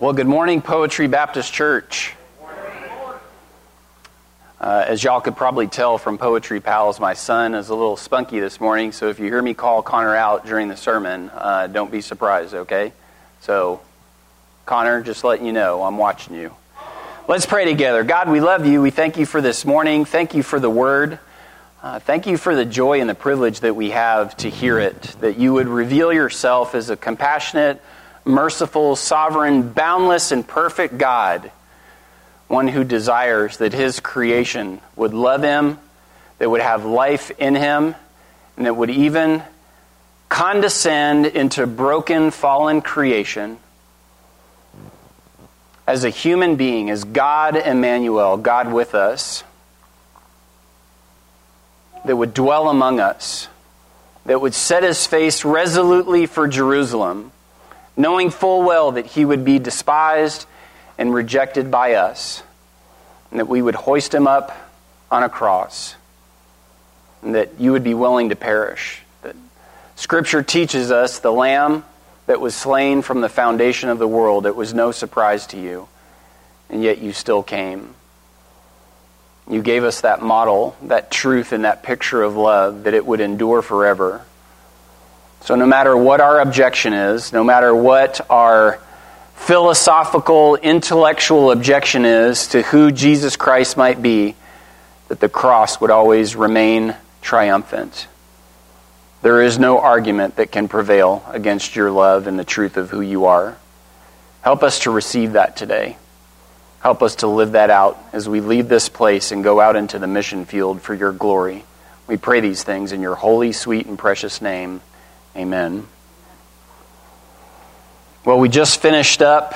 Well, good morning, Poetry Baptist Church. Uh, as y'all could probably tell from Poetry Pals, my son is a little spunky this morning, so if you hear me call Connor out during the sermon, uh, don't be surprised, okay? So, Connor, just letting you know, I'm watching you. Let's pray together. God, we love you. We thank you for this morning. Thank you for the word. Uh, thank you for the joy and the privilege that we have to hear it, that you would reveal yourself as a compassionate, merciful, sovereign, boundless, and perfect God, one who desires that his creation would love him, that would have life in him, and that would even condescend into broken, fallen creation. As a human being, as God Emmanuel, God with us, that would dwell among us, that would set his face resolutely for Jerusalem knowing full well that he would be despised and rejected by us, and that we would hoist him up on a cross, and that you would be willing to perish. That Scripture teaches us the Lamb that was slain from the foundation of the world, it was no surprise to you, and yet you still came. You gave us that model, that truth, and that picture of love that it would endure forever so, no matter what our objection is, no matter what our philosophical, intellectual objection is to who Jesus Christ might be, that the cross would always remain triumphant. There is no argument that can prevail against your love and the truth of who you are. Help us to receive that today. Help us to live that out as we leave this place and go out into the mission field for your glory. We pray these things in your holy, sweet, and precious name. Amen. Well, we just finished up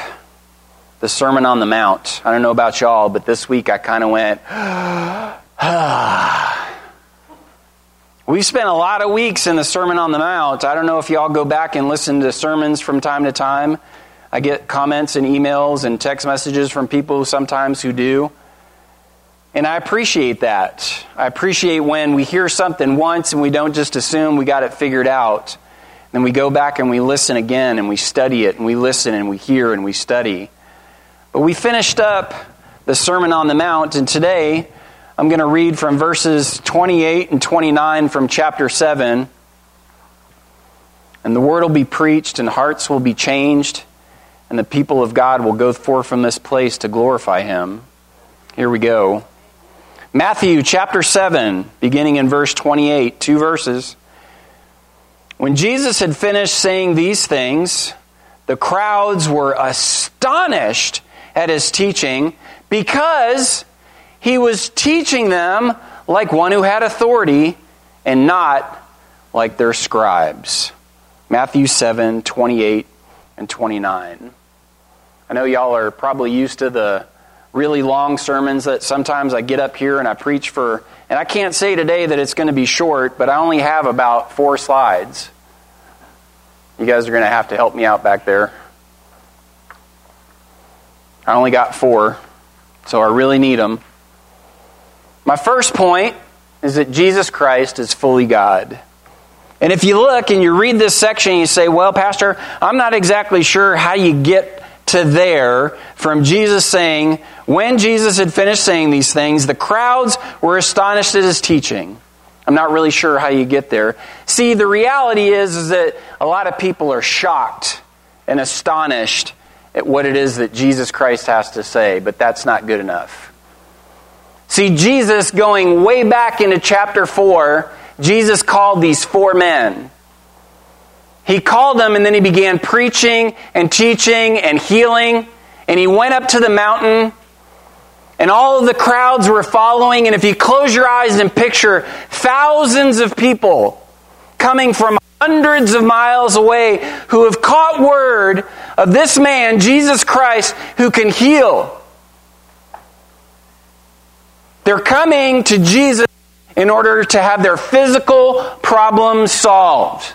the Sermon on the Mount. I don't know about y'all, but this week I kind of went, We spent a lot of weeks in the Sermon on the Mount. I don't know if y'all go back and listen to sermons from time to time. I get comments and emails and text messages from people sometimes who do. And I appreciate that. I appreciate when we hear something once and we don't just assume we got it figured out. Then we go back and we listen again and we study it and we listen and we hear and we study. But we finished up the Sermon on the Mount, and today I'm going to read from verses 28 and 29 from chapter 7. And the word will be preached, and hearts will be changed, and the people of God will go forth from this place to glorify Him. Here we go. Matthew chapter 7, beginning in verse 28, two verses. When Jesus had finished saying these things, the crowds were astonished at his teaching because he was teaching them like one who had authority and not like their scribes. Matthew 7 28 and 29. I know y'all are probably used to the really long sermons that sometimes I get up here and I preach for, and I can't say today that it's going to be short, but I only have about four slides. You guys are going to have to help me out back there. I only got four, so I really need them. My first point is that Jesus Christ is fully God. And if you look and you read this section, you say, Well, Pastor, I'm not exactly sure how you get to there from Jesus saying, When Jesus had finished saying these things, the crowds were astonished at his teaching. I'm not really sure how you get there. See, the reality is, is that a lot of people are shocked and astonished at what it is that Jesus Christ has to say, but that's not good enough. See, Jesus, going way back into chapter 4, Jesus called these four men. He called them and then he began preaching and teaching and healing. And he went up to the mountain and all of the crowds were following. And if you close your eyes and picture thousands of people coming from hundreds of miles away who have caught word of this man, Jesus Christ, who can heal. They're coming to Jesus in order to have their physical problems solved.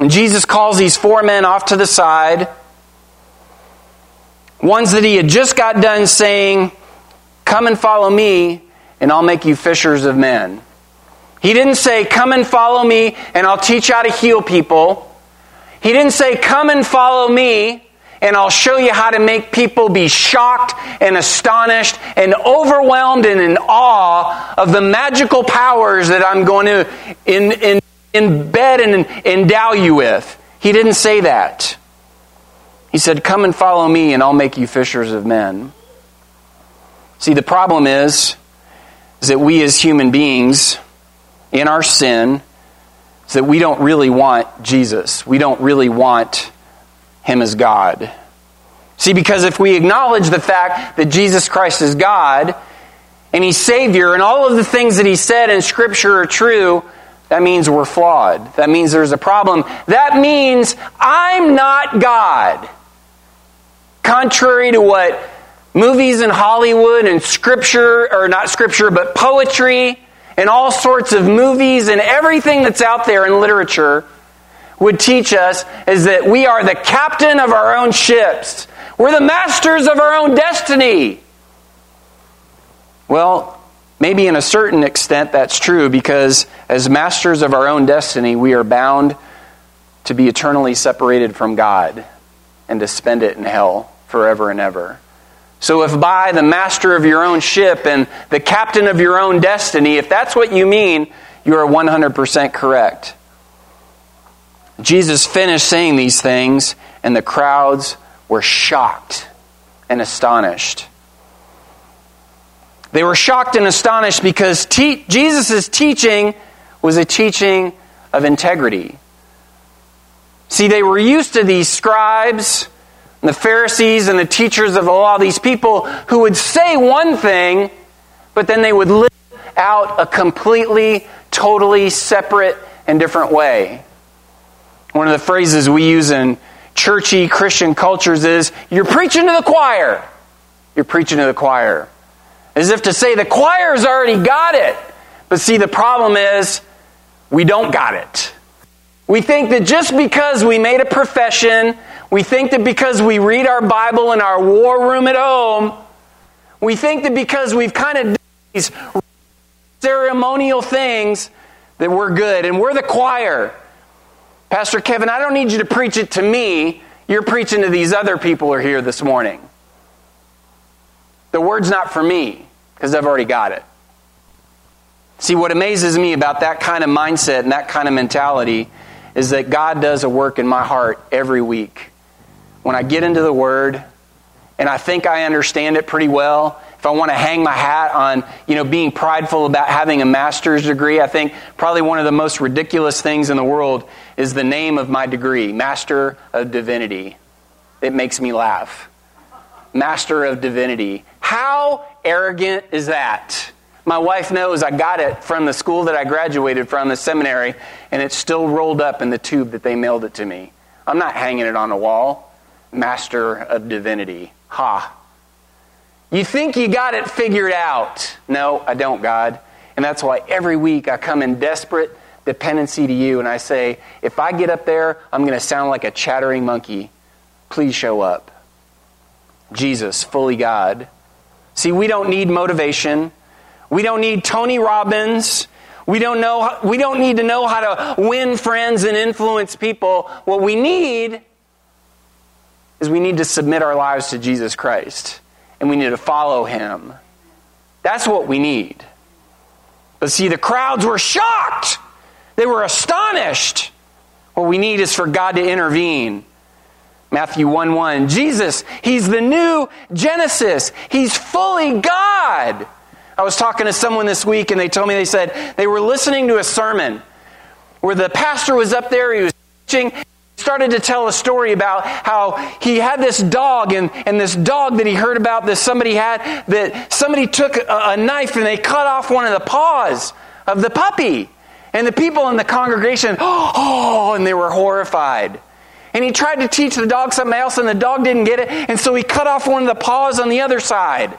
And Jesus calls these four men off to the side Ones that he had just got done saying, Come and follow me, and I'll make you fishers of men. He didn't say, Come and follow me, and I'll teach you how to heal people. He didn't say, Come and follow me, and I'll show you how to make people be shocked and astonished and overwhelmed and in awe of the magical powers that I'm going to in, in, embed and endow you with. He didn't say that. He said, Come and follow me, and I'll make you fishers of men. See, the problem is, is that we as human beings, in our sin, is that we don't really want Jesus. We don't really want Him as God. See, because if we acknowledge the fact that Jesus Christ is God, and He's Savior, and all of the things that He said in Scripture are true, that means we're flawed. That means there's a problem. That means I'm not God. Contrary to what movies in Hollywood and scripture, or not scripture, but poetry and all sorts of movies and everything that's out there in literature would teach us is that we are the captain of our own ships. We're the masters of our own destiny. Well, maybe in a certain extent that's true because as masters of our own destiny, we are bound to be eternally separated from God and to spend it in hell forever and ever. So, if by the master of your own ship and the captain of your own destiny, if that's what you mean, you are 100% correct. Jesus finished saying these things, and the crowds were shocked and astonished. They were shocked and astonished because te- Jesus' teaching was a teaching of integrity. See, they were used to these scribes the Pharisees and the teachers of the law, these people who would say one thing, but then they would live out a completely, totally separate and different way. One of the phrases we use in churchy Christian cultures is, You're preaching to the choir. You're preaching to the choir. As if to say, The choir's already got it. But see, the problem is, we don't got it. We think that just because we made a profession we think that because we read our Bible in our war room at home, we think that because we've kind of done these ceremonial things that we're good and we're the choir. Pastor Kevin, I don't need you to preach it to me. You're preaching to these other people who are here this morning. The word's not for me because I've already got it. See, what amazes me about that kind of mindset and that kind of mentality is that God does a work in my heart every week when I get into the Word and I think I understand it pretty well, if I want to hang my hat on, you know, being prideful about having a master's degree, I think probably one of the most ridiculous things in the world is the name of my degree, Master of Divinity. It makes me laugh. Master of Divinity. How arrogant is that? My wife knows I got it from the school that I graduated from, the seminary, and it's still rolled up in the tube that they mailed it to me. I'm not hanging it on a wall master of divinity. Ha. You think you got it figured out. No, I don't, God. And that's why every week I come in desperate dependency to you and I say, if I get up there, I'm going to sound like a chattering monkey. Please show up. Jesus, fully God. See, we don't need motivation. We don't need Tony Robbins. We don't know we don't need to know how to win friends and influence people. What we need is we need to submit our lives to Jesus Christ and we need to follow him. That's what we need. But see, the crowds were shocked. They were astonished. What we need is for God to intervene. Matthew 1 1. Jesus, He's the new Genesis. He's fully God. I was talking to someone this week and they told me, they said they were listening to a sermon where the pastor was up there, he was teaching, started to tell a story about how he had this dog and, and this dog that he heard about that somebody had that somebody took a, a, knife and they cut off one of the paws of the puppy and the people in the congregation oh and they were horrified and he tried to teach the dog something else and the dog didn't get it and so he cut off one of the paws on the other side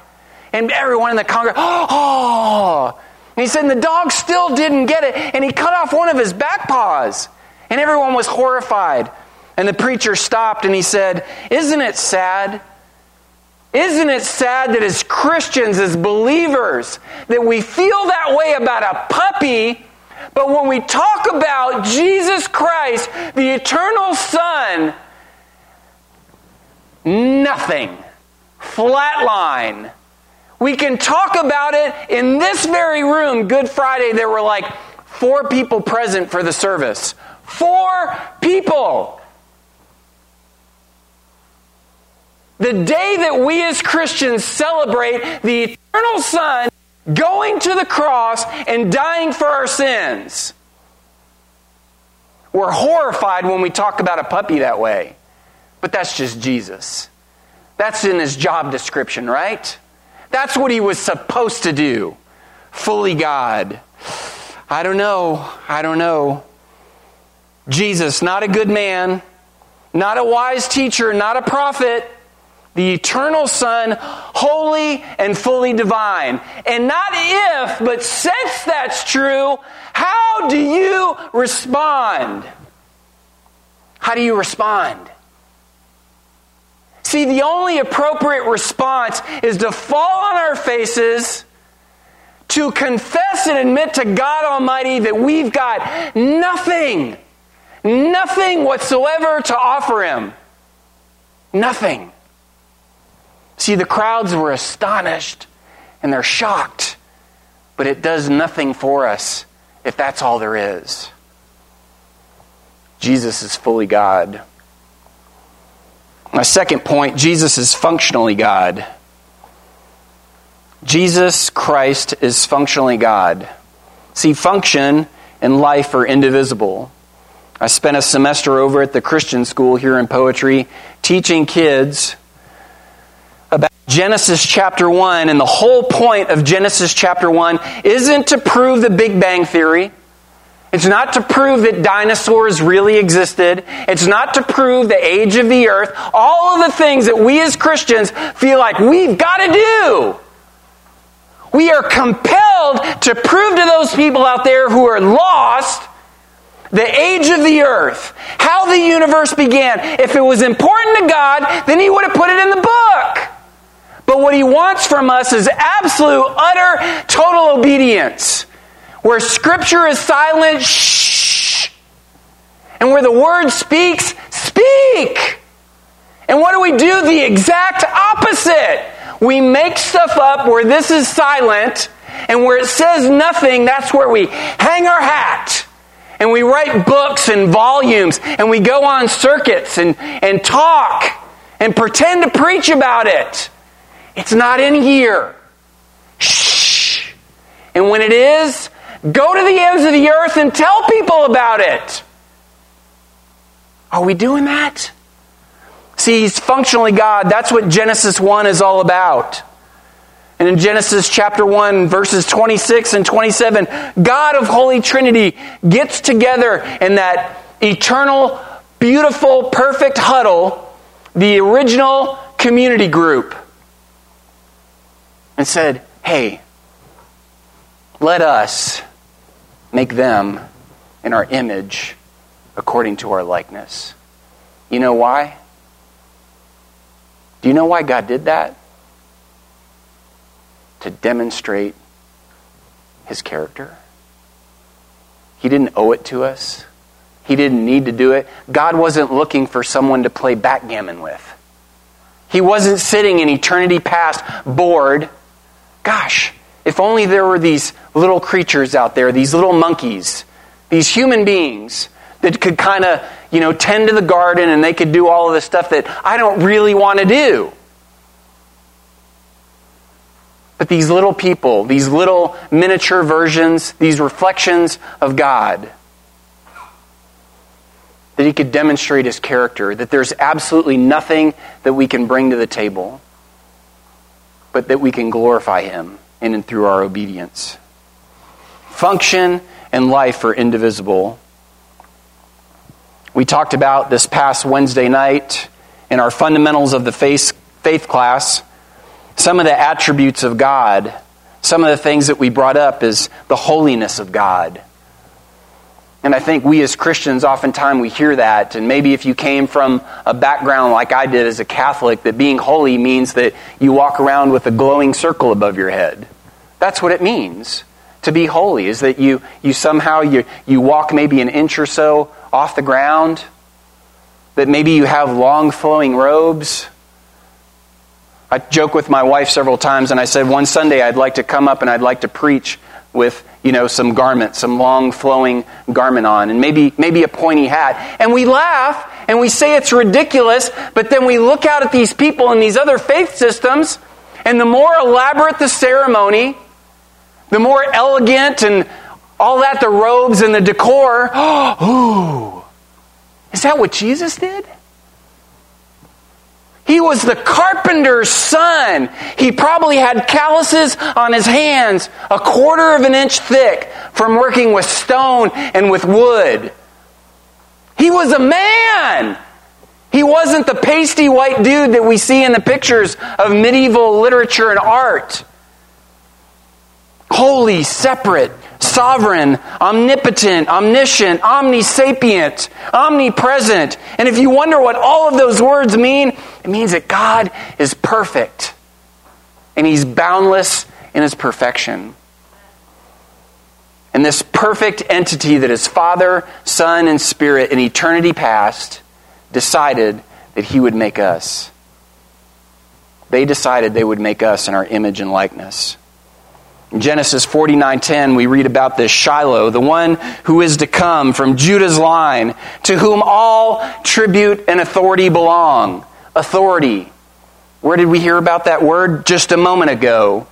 and everyone in the congregation oh and he said and the dog still didn't get it and he cut off one of his back paws and everyone was horrified. And the preacher stopped and he said, Isn't it sad? Isn't it sad that as Christians, as believers, that we feel that way about a puppy, But when we talk about Jesus Christ, the eternal Son, nothing. Flatline. We can talk about it in this very room, Good Friday. There were like four people present for the service. Four people. The day that we as Christians celebrate the eternal Son going to the cross and dying for our sins. We're horrified when we talk about a puppy that way. But that's just Jesus. That's in his job description, right? That's what he was supposed to do. Fully God. I don't know. I don't know. Jesus, not a good man, not a wise teacher, not a prophet, the eternal Son, holy and fully divine. And not if, but since that's true, how do you respond? How do you respond? See, the only appropriate response is to fall on our faces, to confess and admit to God Almighty that we've got nothing, nothing whatsoever to offer Him. Nothing. See, the crowds were astonished and they're shocked, but it does nothing for us if that's all there is. Jesus is fully God. My second point Jesus is functionally God. Jesus Christ is functionally God. See, function and life are indivisible. I spent a semester over at the Christian school here in poetry teaching kids Genesis chapter 1, and the whole point of Genesis chapter 1 isn't to prove the Big Bang Theory. It's not to prove that dinosaurs really existed. It's not to prove the age of the earth. All of the things that we as Christians feel like we've got to do. We are compelled to prove to those people out there who are lost the age of the earth, how the universe began. If it was important to God, then He would have put it in the book. But what He wants from us is absolute, utter, total obedience. Where Scripture is silent, shh. And where the Word speaks, speak. And what do we do? The exact opposite. We make stuff up where this is silent, and where it says nothing, that's where we hang our hat. And we write books and volumes, and we go on circuits and, and talk and pretend to preach about it. It's not in here. Shh. And when it is, Go to the ends of the earth and tell people about it. Are we doing that? See, he's functionally God. That's what Genesis 1 is all about. And in Genesis chapter 1, verses 26 and 27, God of Holy Trinity gets together in that eternal, beautiful, perfect huddle, the original community group, and said, Hey, let us make them in our image according to our likeness. You know why? Do you know why God did that? To demonstrate his character. He didn't owe it to us. He didn't need to do it. God wasn't looking for someone to play backgammon with. He wasn't sitting in eternity past bored. Gosh, if only there were these little creatures out there, these little monkeys, these human beings that could kind of, you know, tend to the garden and they could do all of the stuff that I don't really want to do. But these little people, these little miniature versions, these reflections of God, that he could demonstrate his character, that there's absolutely nothing that we can bring to the table, but that we can glorify him in and through our obedience. Function and life are indivisible. We talked about this past Wednesday night in our fundamentals of the faith, class some of the attributes of God. Some of the things that we brought up is the holiness of God. And I think we as Christians, oftentimes we hear that. And maybe if you came from a background like I did as a Catholic, that being holy means that you walk around with a glowing circle above your head. That's what it means to be holy? Is that you, you somehow you, you walk maybe an inch or so off the ground? That maybe you have long flowing robes? I joke with my wife several times and I said one Sunday I'd like to come up and I'd like to preach with, you know, some garment, some long flowing garment on and maybe maybe a pointy hat. And we laugh and we say it's ridiculous, but then we look out at these people in these other faith systems and the more elaborate the ceremony, the more elegant and all that, the robes and the decor. Ooh. Is that what Jesus did? He was the carpenter's son. He probably had calluses on his hands a quarter of an inch thick from working with stone and with wood. He was a man. He wasn't the pasty white dude that we see in the pictures of medieval literature and art. Holy, separate, sovereign, omnipotent, omniscient, omnisapient, omnipresent. And if you wonder what all of those words mean, it means that God is perfect and He's boundless in His perfection. And this perfect entity that is Father, Son, and Spirit in eternity past decided that He would make us. They decided they would make us in our image and likeness. In Genesis 49:10 we read about this Shiloh, the one who is to come from Judah's line, to whom all tribute and authority belong. Authority. Where did we hear about that word just a moment ago?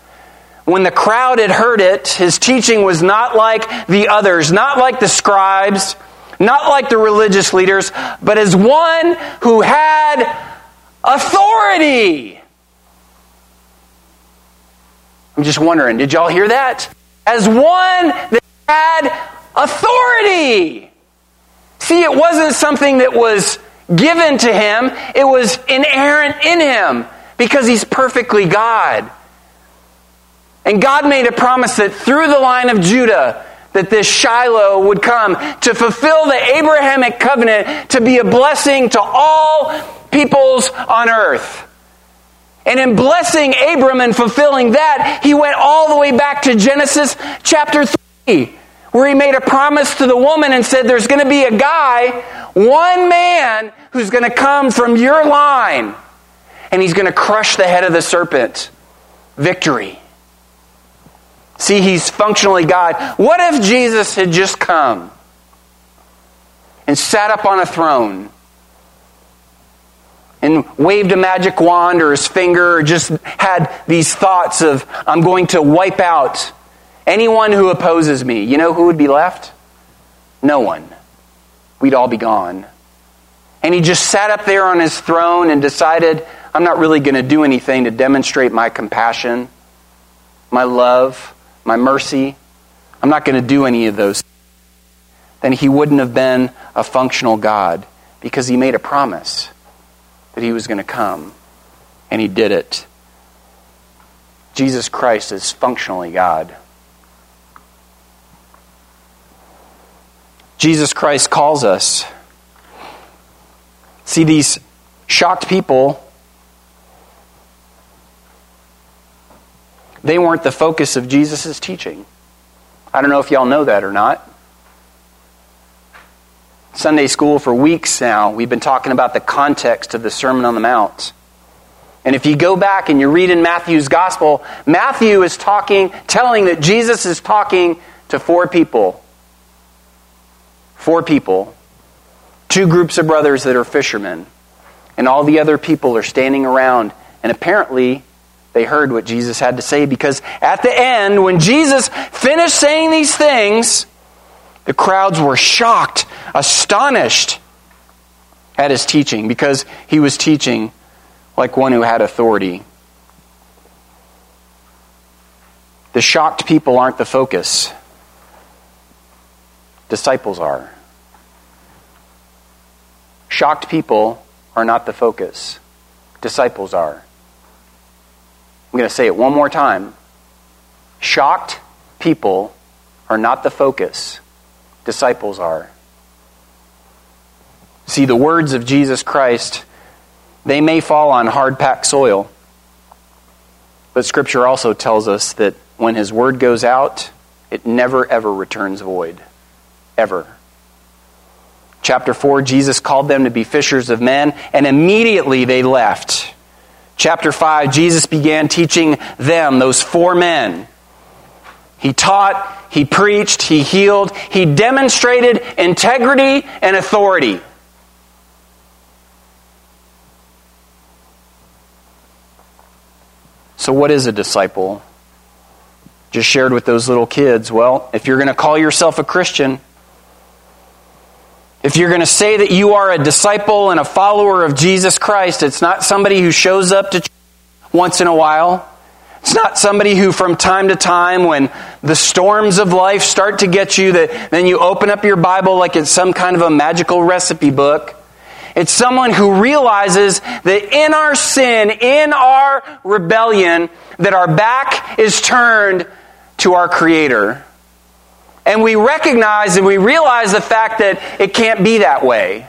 When the crowd had heard it, his teaching was not like the others, not like the scribes, not like the religious leaders, but as one who had authority. I'm just wondering, did y'all hear that? As one that had authority. See, it wasn't something that was given to him, it was inherent in him because he's perfectly God. And God made a promise that through the line of Judah, that this Shiloh would come to fulfill the Abrahamic covenant to be a blessing to all peoples on earth. And in blessing Abram and fulfilling that, he went all the way back to Genesis chapter 3, where he made a promise to the woman and said, There's going to be a guy, one man, who's going to come from your line, and he's going to crush the head of the serpent. Victory. See, he's functionally God. What if Jesus had just come and sat up on a throne? And waved a magic wand or his finger or just had these thoughts of, I'm going to wipe out anyone who opposes me, you know who would be left? No one. We'd all be gone. And he just sat up there on his throne and decided, I'm not really going to do anything to demonstrate my compassion, my love, my mercy. I'm not going to do any of those. Then he wouldn't have been a functional God because he made a promise that he was going to come, and he did it. Jesus Christ is functionally God. Jesus Christ calls us. See, these shocked people, they weren't the focus of Jesus' teaching. I don't know if y'all know that or not. Sunday school for weeks now, we've been talking about the context of the Sermon on the Mount. And if you go back and you read in Matthew's gospel, Matthew is talking, telling that Jesus is talking to four people. Four people. Two groups of brothers that are fishermen. And all the other people are standing around. And apparently, they heard what Jesus had to say because at the end, when Jesus finished saying these things, the crowds were shocked, astonished at his teaching because he was teaching like one who had authority. The shocked people aren't the focus, disciples are. Shocked people are not the focus, disciples are. I'm going to say it one more time. Shocked people are not the focus, disciples are. See, the words of Jesus Christ, they may fall on hard packed soil, but Scripture also tells us that when His word goes out, It never, ever returns void. Ever. Chapter 4, Jesus called them to be fishers of men, and immediately they left. Chapter 5, Jesus began teaching them, those four men. He taught, he preached, he healed, he demonstrated integrity and authority. So, what is a disciple? Just shared with those little kids. Well, if you're going to call yourself a Christian, if you're going to say that you are a disciple and a follower of Jesus Christ, it's not somebody who shows up to once in a while. It's not somebody who, from time to time, when the storms of life start to get you, that then you open up your Bible like it's some kind of a magical recipe book. It's someone who realizes that in our sin, in our rebellion, that our back is turned to our Creator. And we recognize and we realize the fact that it can't be that way.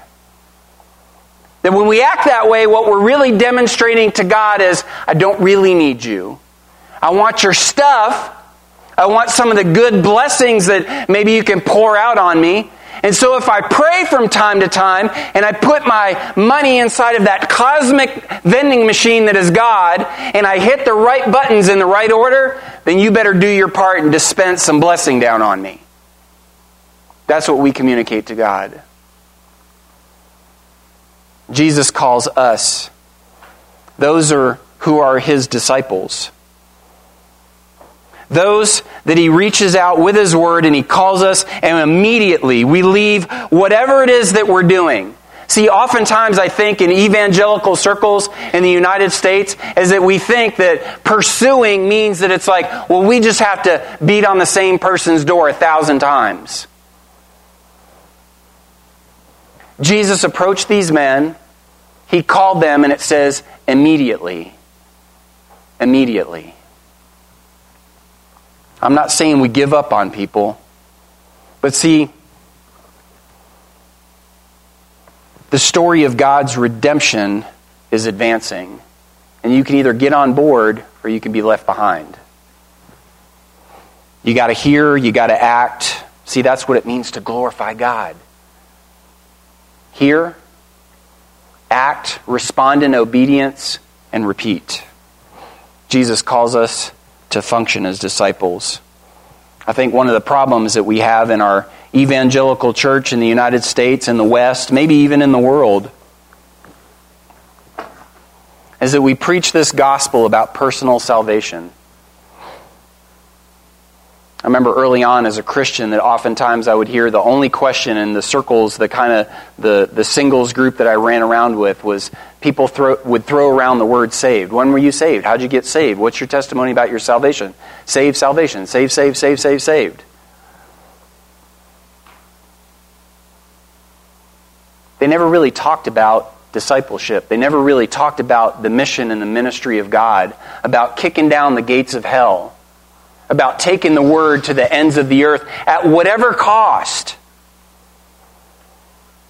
That when we act that way, what we're really demonstrating to God is, I don't really need you. I want your stuff. I want some of the good blessings that maybe you can pour out on me. And so if I pray from time to time and I put my money inside of that cosmic vending machine that is God and I hit the right buttons in the right order, then you better do your part and dispense some blessing down on me. That's what we communicate to God. Jesus calls us. Those are who are his disciples. Those that he reaches out with his word and he calls us, and immediately we leave whatever it is that we're doing. See, oftentimes I think in evangelical circles in the United States is that we think that pursuing means that it's like, well, we just have to beat on the same person's door a thousand times. Jesus approached these men, he called them, and it says, immediately. Immediately. I'm not saying we give up on people, but see, the story of God's redemption is advancing. And you can either get on board or you can be left behind. You got to hear, you got to act. See, that's what it means to glorify God. Hear, act, respond in obedience, and repeat. Jesus calls us to function as disciples. I think one of the problems that we have in our evangelical church in the United States, in the West, maybe even in the world, is that we preach this gospel about personal salvation. I remember early on as a Christian that oftentimes I would hear the only question in the circles, the kind of the, the singles group that I ran around with was people throw, would throw around the word saved. When were you saved? How'd you get saved? What's your testimony about your salvation? Save salvation. Save, save, save, save, saved. They never really talked about discipleship. They never really talked about the mission and the ministry of God, about kicking down the gates of hell about taking the word to the ends of the earth at whatever cost.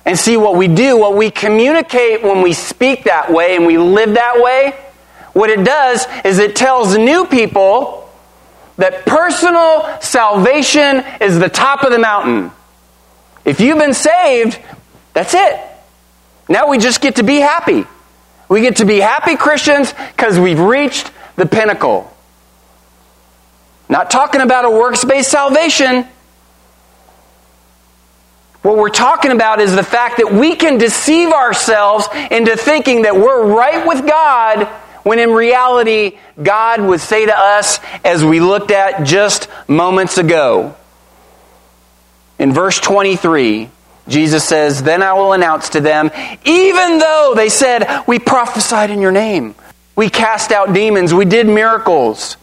And see what we do, what we communicate when we speak that way and we live that way, what it does is it tells new people that personal salvation is the top of the mountain. If you've been saved, that's it. Now we just get to be happy. We get to be happy Christians because we've reached the pinnacle. Not talking about a works based salvation. What we're talking about is the fact that we can deceive ourselves into thinking that we're right with God when in reality, God would say to us, as we looked at just moments ago. In verse 23, Jesus says, Then I will announce to them, even though they said, We prophesied in your name, we cast out demons, we did miracles.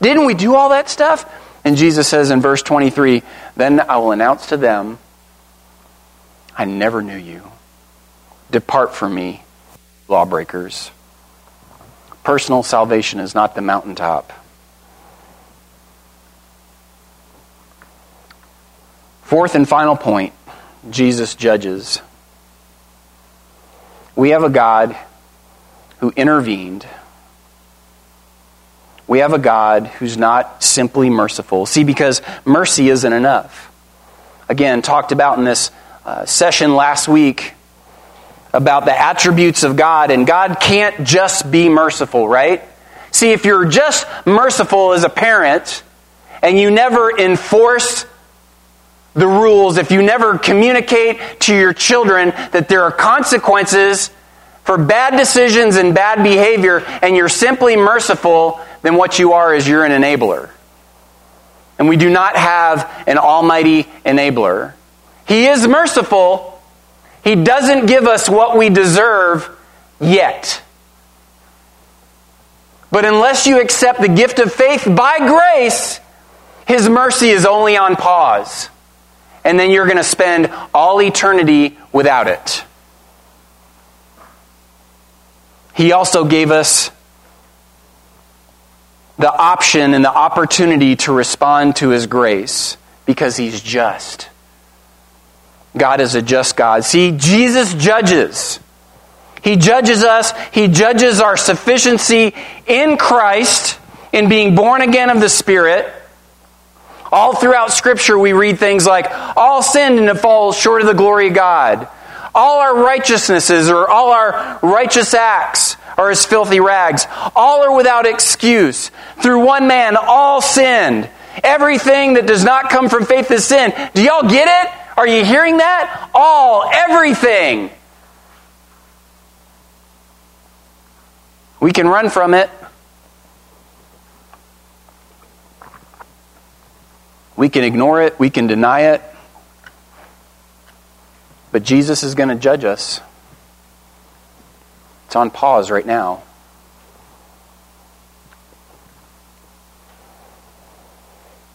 Didn't we do all that stuff? And Jesus says in verse 23 Then I will announce to them, I never knew you. Depart from me, lawbreakers. Personal salvation is not the mountaintop. Fourth and final point Jesus judges. We have a God who intervened we have a God who's not simply merciful. See, because mercy isn't enough. Again, talked about in this uh, session last week about the attributes of God, and God can't just be merciful, right? See, if you're just merciful as a parent and you never enforce the rules, if you never communicate to your children that there are consequences for bad decisions and bad behavior, and you're simply merciful, then what you are is you're an enabler. And we do not have an almighty enabler. He is merciful. He doesn't give us what we deserve yet. But unless you accept the gift of faith by grace, His mercy is only on pause. And then you're going to spend all eternity without it. He also gave us the option and the opportunity to respond to His grace because He's just. God is a just God. See, Jesus judges. He judges us. He judges our sufficiency in Christ, in being born again of the Spirit. All throughout Scripture, we read things like, all sinned and have fallen short of the glory of God. All our righteousnesses or all our righteous acts are as filthy rags. All are without excuse. Through one man, all sinned. Everything that does not come from faith is sin. Do y'all get it? Are you hearing that? All, everything. We can run from it. We can ignore it. We can deny it. But Jesus is going to judge us. It's on pause right now.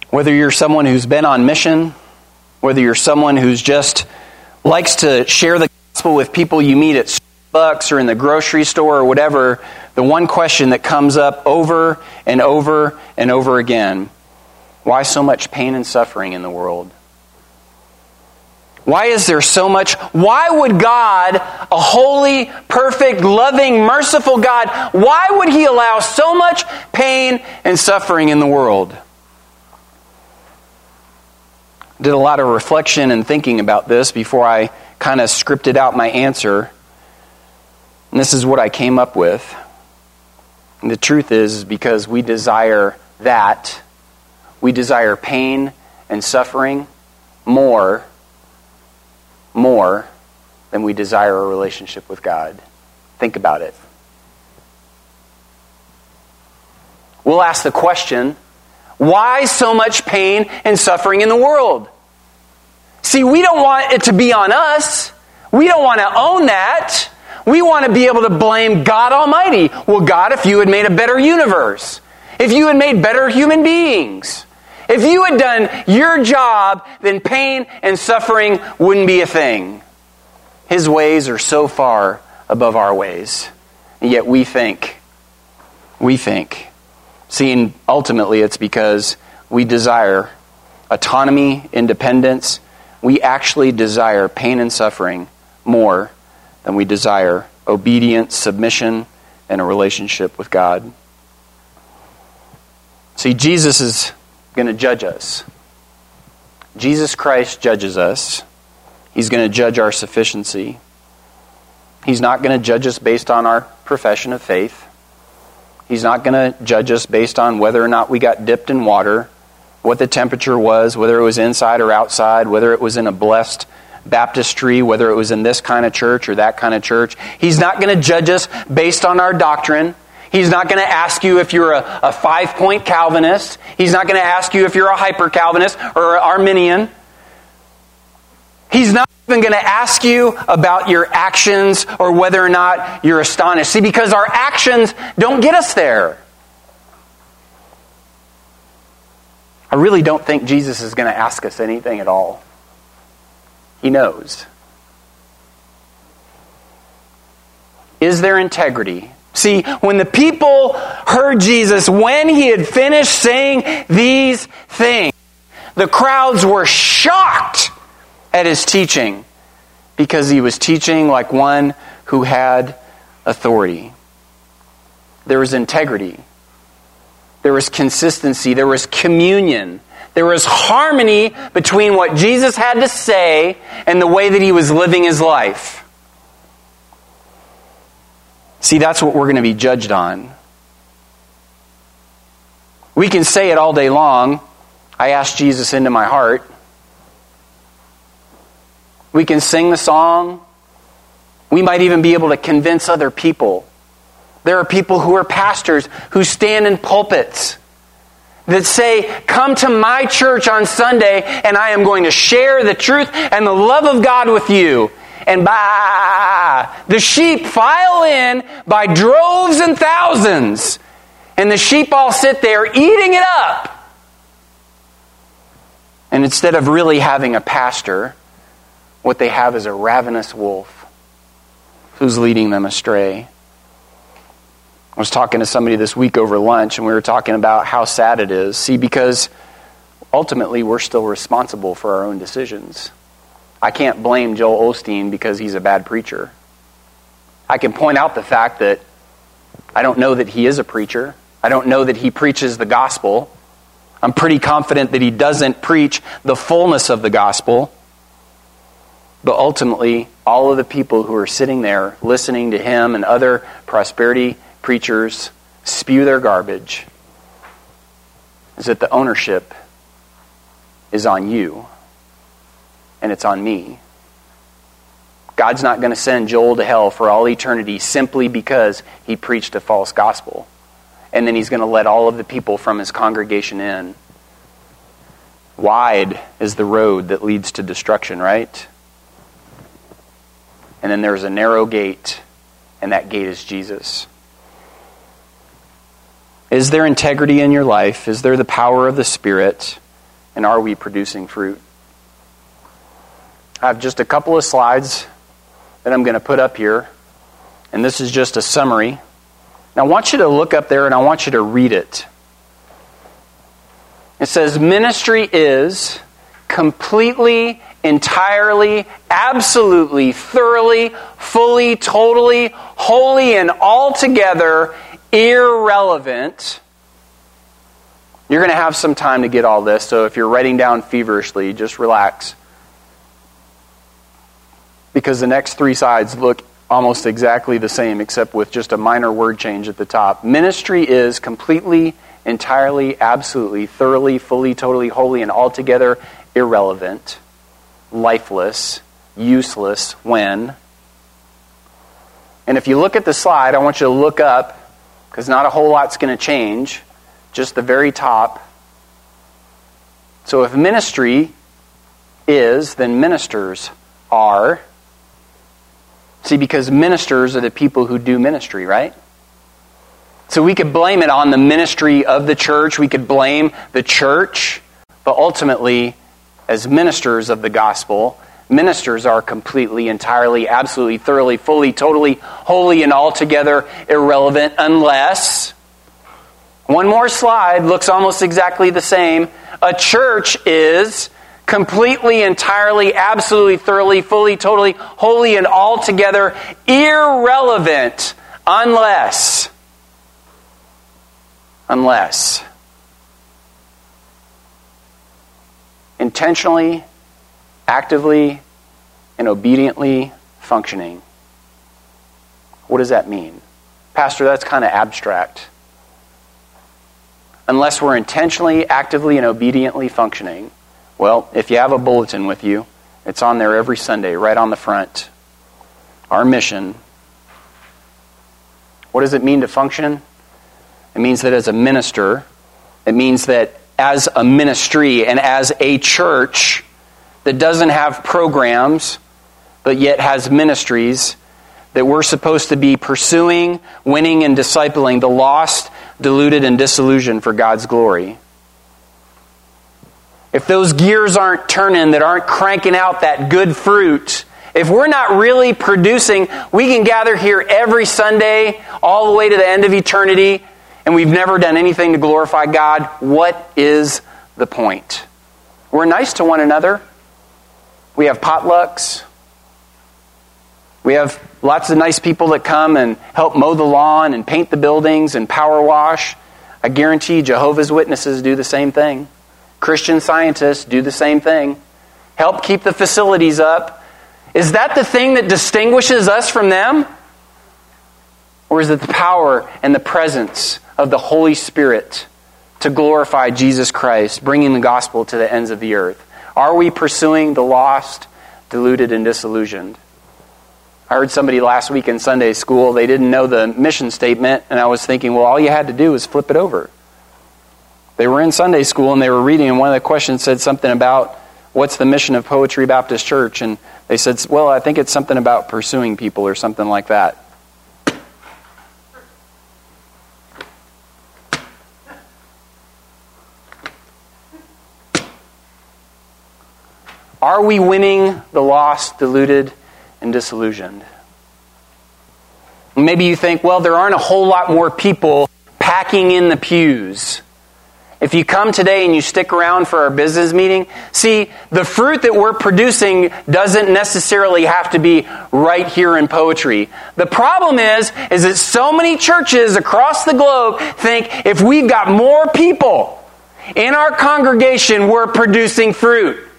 Whether you're someone who's been on mission, whether you're someone who's just likes to share the gospel with people you meet at Starbucks or in the grocery store or whatever, the one question that comes up over and over and over again why so much pain and suffering in the world? Why is there so much? Why would God, a holy, perfect, loving, merciful God, why would He allow so much pain and suffering in the world? Did a lot of reflection and thinking about this before I kind of scripted out my answer. And this is what I came up with. And the truth is, because we desire that, we desire pain and suffering more, more than we desire a relationship with God. Think about it. We'll ask the question why so much pain and suffering in the world? See, we don't want it to be on us. We don't want to own that. We want to be able to blame God Almighty. Well, God, if you had made a better universe, if you had made better human beings, if you had done your job, then pain and suffering wouldn't be a thing. His ways are so far above our ways. And yet we think, we think. See, ultimately it's because we desire autonomy, independence. We actually desire pain and suffering more than we desire obedience, submission, and a relationship with God. See, Jesus is going to judge us. Jesus Christ judges us. He's going to judge our sufficiency. He's not going to judge us based on our profession of faith. He's not going to judge us based on whether or not we got dipped in water, what the temperature was, whether it was inside or outside, whether it was in a blessed baptistry, whether it was in this kind of church or that kind of church. He's not going to judge us based on our doctrine. He's not going to ask you if you're a, a five point Calvinist. He's not going to ask you if you're a hyper Calvinist or Arminian. He's not even going to ask you about your actions or whether or not you're astonished. See, because our actions don't get us there. I really don't think Jesus is going to ask us anything at all. He knows. Is there integrity? See, when the people heard Jesus, when he had finished saying these things, the crowds were shocked at his teaching because he was teaching like one who had authority. There was integrity. There was consistency, there was communion, there was harmony between what Jesus had to say and the way that he was living his life. See, that's what we're going to be judged on. We can say it all day long I asked Jesus into my heart. We can sing the song. We might even be able to convince other people. There are people who are pastors who stand in pulpits that say, Come to my church on Sunday and I am going to share the truth and the love of God with you and bah, the sheep file in by droves and thousands. And the sheep all sit there eating it up. And instead of really having a pastor, what they have is a ravenous wolf who's leading them astray. I was talking to somebody this week over lunch, and we were talking about how sad it is. See, because ultimately we're still responsible for our own decisions. I can't blame Joel Osteen because he's a bad preacher. I can point out the fact that I don't know that he is a preacher. I don't know that he preaches the gospel. I'm pretty confident that he doesn't preach the fullness of the gospel. But ultimately, all of the people who are sitting there listening to him and other prosperity preachers spew their garbage is that the ownership is on you and it's on me. God's not going to send Joel to hell for all eternity simply because he preached a false gospel. And then he's going to let all of the people from his congregation in. Wide is the road that leads to destruction, right? And then there's a narrow gate, and that gate is Jesus. Is there integrity in your life? Is there the power of the Spirit? And are we producing fruit? I have just a couple of slides that I'm going to put up here, and this is just a summary. Now, I want you to look up there and I want you to read it. It says, Ministry is completely, entirely, absolutely, thoroughly, fully, totally, wholly, and altogether irrelevant. You're going to have some time to get all this, so if you're writing down feverishly, just relax because the next three sides look almost exactly the same, except with just a minor word change at the top. Ministry is completely, entirely, absolutely, thoroughly, fully, totally, wholly, and altogether irrelevant, lifeless, useless when. And if you look at the slide, I want you to look up, because not a whole lot's going to change, just the very top. So if ministry is, then ministers are. See, because ministers are the people who do ministry, right? So we could blame it on the ministry of the church. We could blame the church. But ultimately, as ministers of the gospel, ministers are completely, entirely, absolutely, thoroughly, fully, totally, wholly, and altogether irrelevant unless. One more slide looks almost exactly the same. A church is completely, entirely, absolutely, thoroughly, fully, totally, wholly, and altogether irrelevant unless, unless intentionally, actively, and obediently functioning. What does that mean? Pastor, that's kind of abstract. Unless we're intentionally, actively, and obediently functioning, well, if you have a bulletin with you, it's on there every Sunday, right on the front. Our mission. What does it mean to function? It means that as a minister, it means that as a ministry and as a church that doesn't have programs, but yet has ministries, that we're supposed to be pursuing, winning, and discipling the lost, deluded, and disillusioned for God's glory if those gears aren't turning, that aren't cranking out that good fruit, if we're not really producing, we can gather here every Sunday all the way to the end of eternity, and we've never done anything to glorify God. What is the point? We're nice to one another. We have potlucks. We have lots of nice people that come and help mow the lawn and paint the buildings and power wash. I guarantee Jehovah's Witnesses do the same thing. Christian scientists do the same thing. Help keep the facilities up. Is that the thing that distinguishes us from them? Or is it the power and the presence of the Holy Spirit to glorify Jesus Christ, bringing the gospel to the ends of the earth? Are we pursuing the lost, deluded, and disillusioned? I heard somebody last week in Sunday school, they didn't know the mission statement, and I was thinking, well, all you had to do was flip it over. They were in Sunday school and they were reading, and one of the questions said something about what's the mission of Poetry Baptist Church? And they said, well, I think it's something about pursuing people or something like that. Are we winning the lost, deluded, and disillusioned. Maybe you think, well, there aren't a whole lot more people packing in the pews. If you come today and you stick around for our business meeting, see, the fruit that we're producing doesn't necessarily have to be right here in poetry. The problem is, is that so many churches across the globe think if we've got more people in our congregation, we're producing fruit.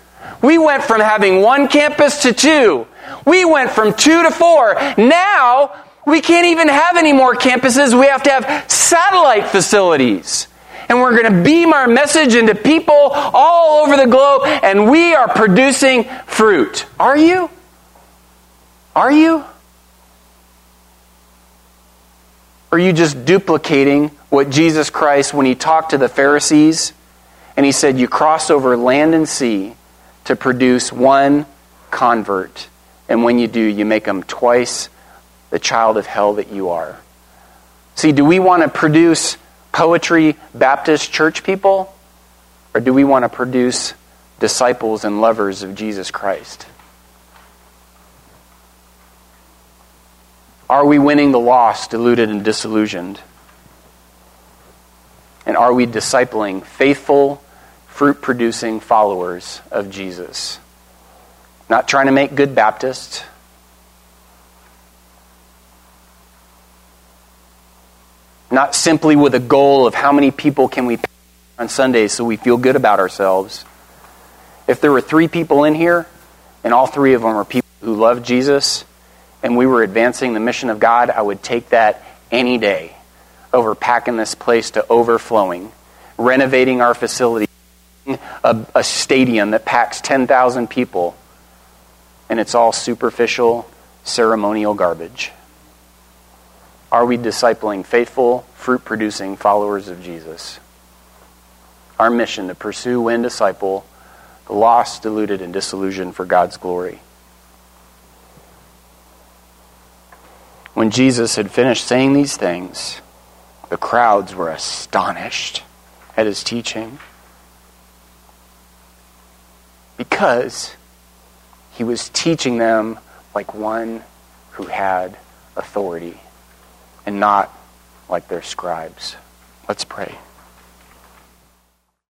We went from having one campus to two. We went from two to four. Now, we can't even have any more campuses. We have to have satellite facilities. And we're going to beam our message into people all over the globe, and we are producing fruit. Are you? Are you? Or are you just duplicating what Jesus Christ, when he talked to the Pharisees, and he said, You cross over land and sea to produce one convert and when you do, you make them twice the child of hell that you are. See, do we want to produce poetry Baptist church people? Or do we want to produce disciples and lovers of Jesus Christ? Are we winning the lost, deluded, and disillusioned? And are we discipling faithful, fruit producing followers of Jesus? Not trying to make good Baptists. Not simply with a goal of how many people can we on Sundays so we feel good about ourselves. If there were three people in here, and all three of them are people who love Jesus, and we were advancing the mission of God, I would take that any day over packing this place to overflowing, renovating our facility, a, a stadium that packs 10,000 people and it's all superficial, ceremonial garbage? Are we discipling faithful, fruit producing followers of Jesus? Our mission to pursue, win, disciple the lost, deluded, and disillusioned for God's glory. When Jesus had finished saying these things, the crowds were astonished at his teaching because he was teaching them like one who had authority and not like their scribes. Let's pray.